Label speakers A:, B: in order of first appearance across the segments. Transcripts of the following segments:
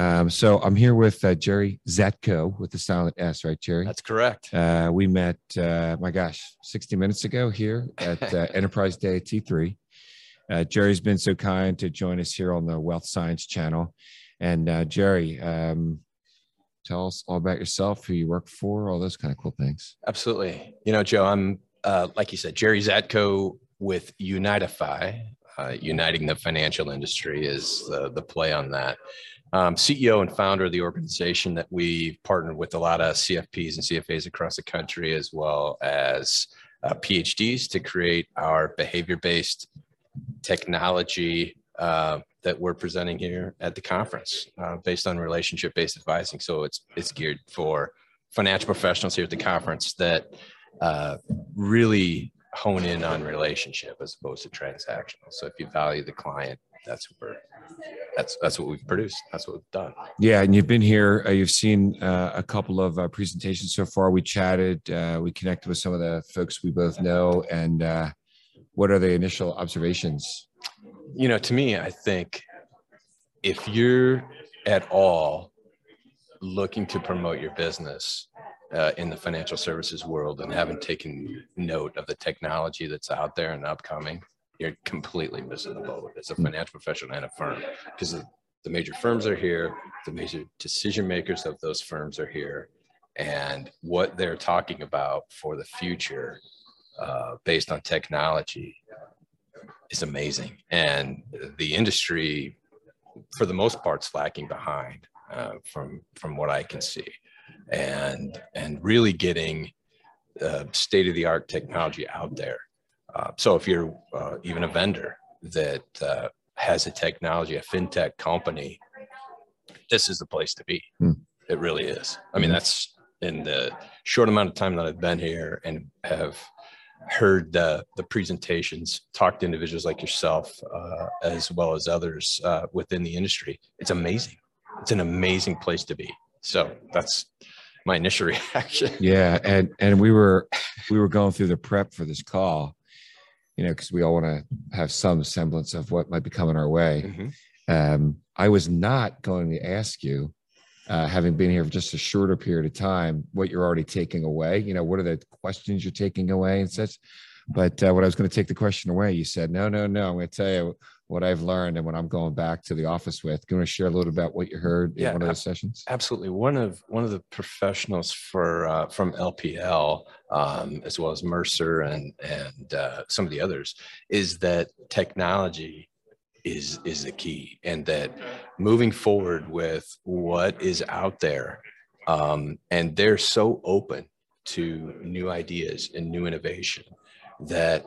A: Um, so I'm here with uh, Jerry Szatko with the silent S, right, Jerry?
B: That's correct.
A: Uh, we met, uh, my gosh, 60 minutes ago here at uh, Enterprise Day at T3. Uh, Jerry's been so kind to join us here on the Wealth Science channel. And uh, Jerry, um, tell us all about yourself, who you work for, all those kind of cool things.
B: Absolutely. You know, Joe, I'm, uh, like you said, Jerry Szatko with Unitifi. Uh, uniting the financial industry is the, the play on that um, CEO and founder of the organization that we partnered with a lot of CFPs and CFAs across the country, as well as uh, PhDs to create our behavior based technology uh, that we're presenting here at the conference uh, based on relationship based advising. So it's, it's geared for financial professionals here at the conference that uh, really hone in on relationship as opposed to transactional. So if you value the client, that's what we're that's that's what we've produced. That's what we've done.
A: Yeah, and you've been here. Uh, you've seen uh, a couple of uh, presentations so far. We chatted. Uh, we connected with some of the folks we both know. And uh, what are the initial observations?
B: You know, to me, I think if you're at all looking to promote your business uh, in the financial services world and haven't taken note of the technology that's out there and upcoming, you're completely missing the boat as a hmm. financial professional and a firm because the major firms are here, the major decision makers of those firms are here, and what they're talking about for the future uh, based on technology is amazing. And the industry, for the most part, is lacking behind uh, from from what I can see, and and really getting uh, state of the art technology out there uh, so if you're uh, even a vendor that uh, has a technology, a fintech company, this is the place to be. Hmm. It really is. I mean, that's in the short amount of time that I've been here and have heard the, the presentations, talked to individuals like yourself, uh, as well as others uh, within the industry. It's amazing. It's an amazing place to be. So that's my initial reaction.
A: Yeah, and and we were we were going through the prep for this call, you know, because we all want to have some semblance of what might be coming our way. Mm-hmm. Um, I was not going to ask you, uh, having been here for just a shorter period of time, what you're already taking away. You know, what are the questions you're taking away and such. But uh, when I was going to take the question away, you said, no, no, no. I'm going to tell you what I've learned and what I'm going back to the office with. Can you want to share a little about what you heard in one of those sessions?
B: Absolutely. One of one of the professionals for uh, from LPL, um, as well as Mercer and and uh, some of the others, is that technology is is the key, and that moving forward with what is out there, um, and they're so open to new ideas and new innovation that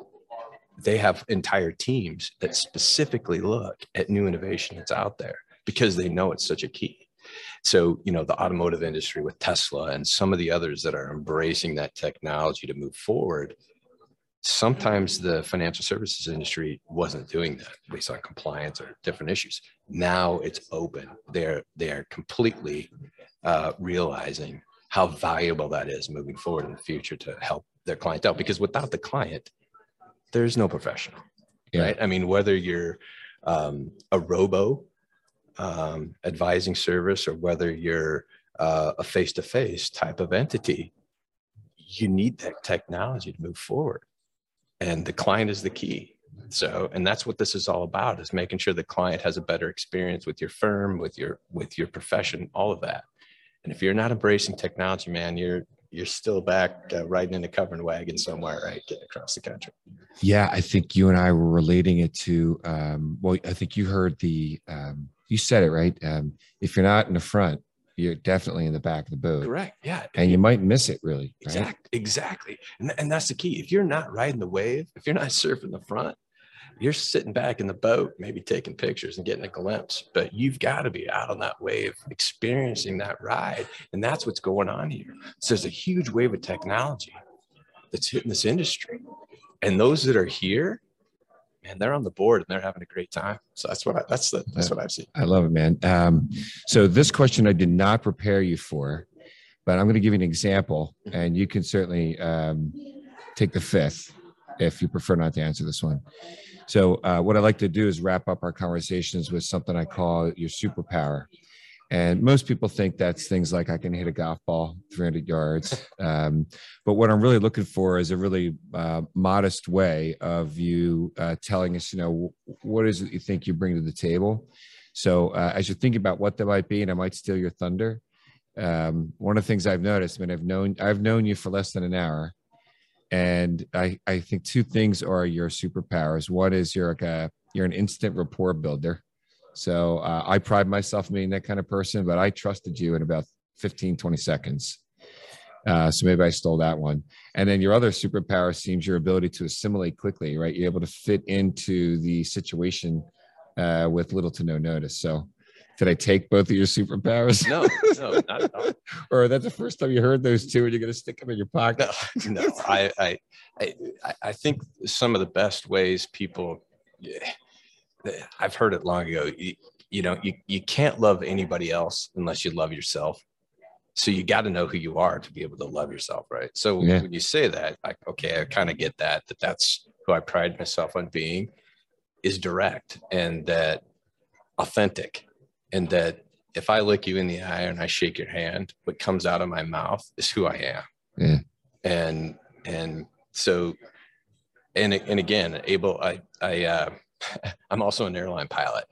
B: they have entire teams that specifically look at new innovation that's out there because they know it's such a key. So, you know, the automotive industry with Tesla and some of the others that are embracing that technology to move forward, sometimes the financial services industry wasn't doing that based on compliance or different issues. Now it's open. They're they're completely uh, realizing how valuable that is moving forward in the future to help their clientele. Because without the client, there's no professional, yeah. right? I mean, whether you're um, a robo um, advising service or whether you're uh, a face-to-face type of entity, you need that technology to move forward, and the client is the key. So, and that's what this is all about: is making sure the client has a better experience with your firm, with your with your profession, all of that. And if you're not embracing technology, man, you're you're still back uh, riding in a covered wagon somewhere, right? Getting across the country.
A: Yeah, I think you and I were relating it to. Um, well, I think you heard the. Um, you said it right. Um, if you're not in the front, you're definitely in the back of the boat.
B: Correct. Yeah.
A: And you might miss it really.
B: Exactly. Right? Exactly. And, and that's the key. If you're not riding the wave, if you're not surfing the front, you're sitting back in the boat, maybe taking pictures and getting a glimpse, but you've got to be out on that wave, experiencing that ride. And that's what's going on here. So there's a huge wave of technology that's hitting this industry. And those that are here, man, they're on the board and they're having a great time. So that's what I, that's the, that's what I've seen.
A: I love it, man. Um, so this question I did not prepare you for, but I'm going to give you an example, mm-hmm. and you can certainly um, take the fifth if you prefer not to answer this one. So, uh, what I like to do is wrap up our conversations with something I call your superpower. And most people think that's things like I can hit a golf ball 300 yards. Um, but what I'm really looking for is a really uh, modest way of you uh, telling us, you know, what is it you think you bring to the table? So uh, as you're thinking about what that might be, and I might steal your thunder, um, one of the things I've noticed, I mean, I've known I've known you for less than an hour, and I I think two things are your superpowers. One is you're like a you're an instant rapport builder. So uh, I pride myself in being that kind of person, but I trusted you in about 15, 20 seconds. Uh, so maybe I stole that one. And then your other superpower seems your ability to assimilate quickly, right? You're able to fit into the situation uh, with little to no notice. So did I take both of your superpowers?
B: No, no, not at all.
A: or that's the first time you heard those two, and you're going to stick them in your pocket?
B: No, no. I, I, I, I think some of the best ways people. I've heard it long ago. You, you know, you, you can't love anybody else unless you love yourself. So you got to know who you are to be able to love yourself, right? So yeah. when you say that, like, okay, I kind of get that. That that's who I pride myself on being, is direct and that authentic and that if I look you in the eye and I shake your hand, what comes out of my mouth is who I am.
A: Yeah.
B: And and so and and again, able I I uh, I'm also an airline pilot.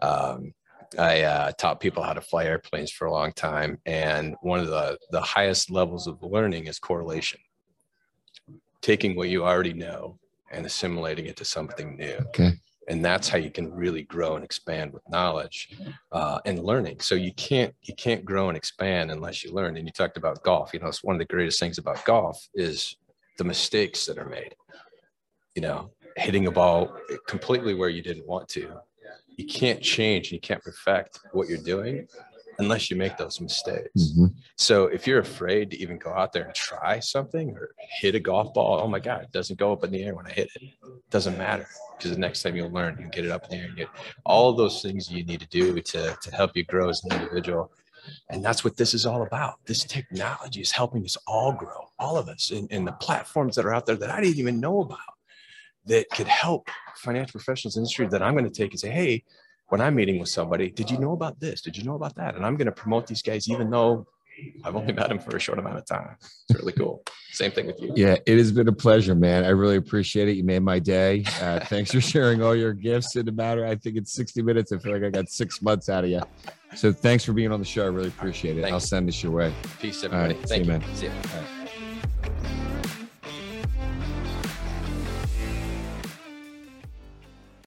B: Um, I uh, taught people how to fly airplanes for a long time, and one of the the highest levels of learning is correlation. Taking what you already know and assimilating it to something new.
A: Okay
B: and that's how you can really grow and expand with knowledge uh, and learning. So you can't you can't grow and expand unless you learn. And you talked about golf. You know it's one of the greatest things about golf is the mistakes that are made. You know hitting a ball completely where you didn't want to. You can't change you can't perfect what you're doing unless you make those mistakes. Mm-hmm. So if you're afraid to even go out there and try something or hit a golf ball, oh my God, it doesn't go up in the air when I hit it. it doesn't matter because the next time you'll learn, you get it up in the air and get all of those things you need to do to, to help you grow as an individual. And that's what this is all about. This technology is helping us all grow, all of us, and, and the platforms that are out there that I didn't even know about that could help financial professionals industry that I'm going to take and say, hey, when I'm meeting with somebody, did you know about this? Did you know about that? And I'm going to promote these guys, even though I've only met them for a short amount of time. It's really cool. Same thing with you.
A: Yeah, it has been a pleasure, man. I really appreciate it. You made my day. Uh, thanks for sharing all your gifts in a matter. I think it's 60 minutes. I feel like I got six months out of you. So thanks for being on the show. I really appreciate it. I'll send this your way.
B: Peace, everybody. Thank
A: see
B: you,
A: man. See you.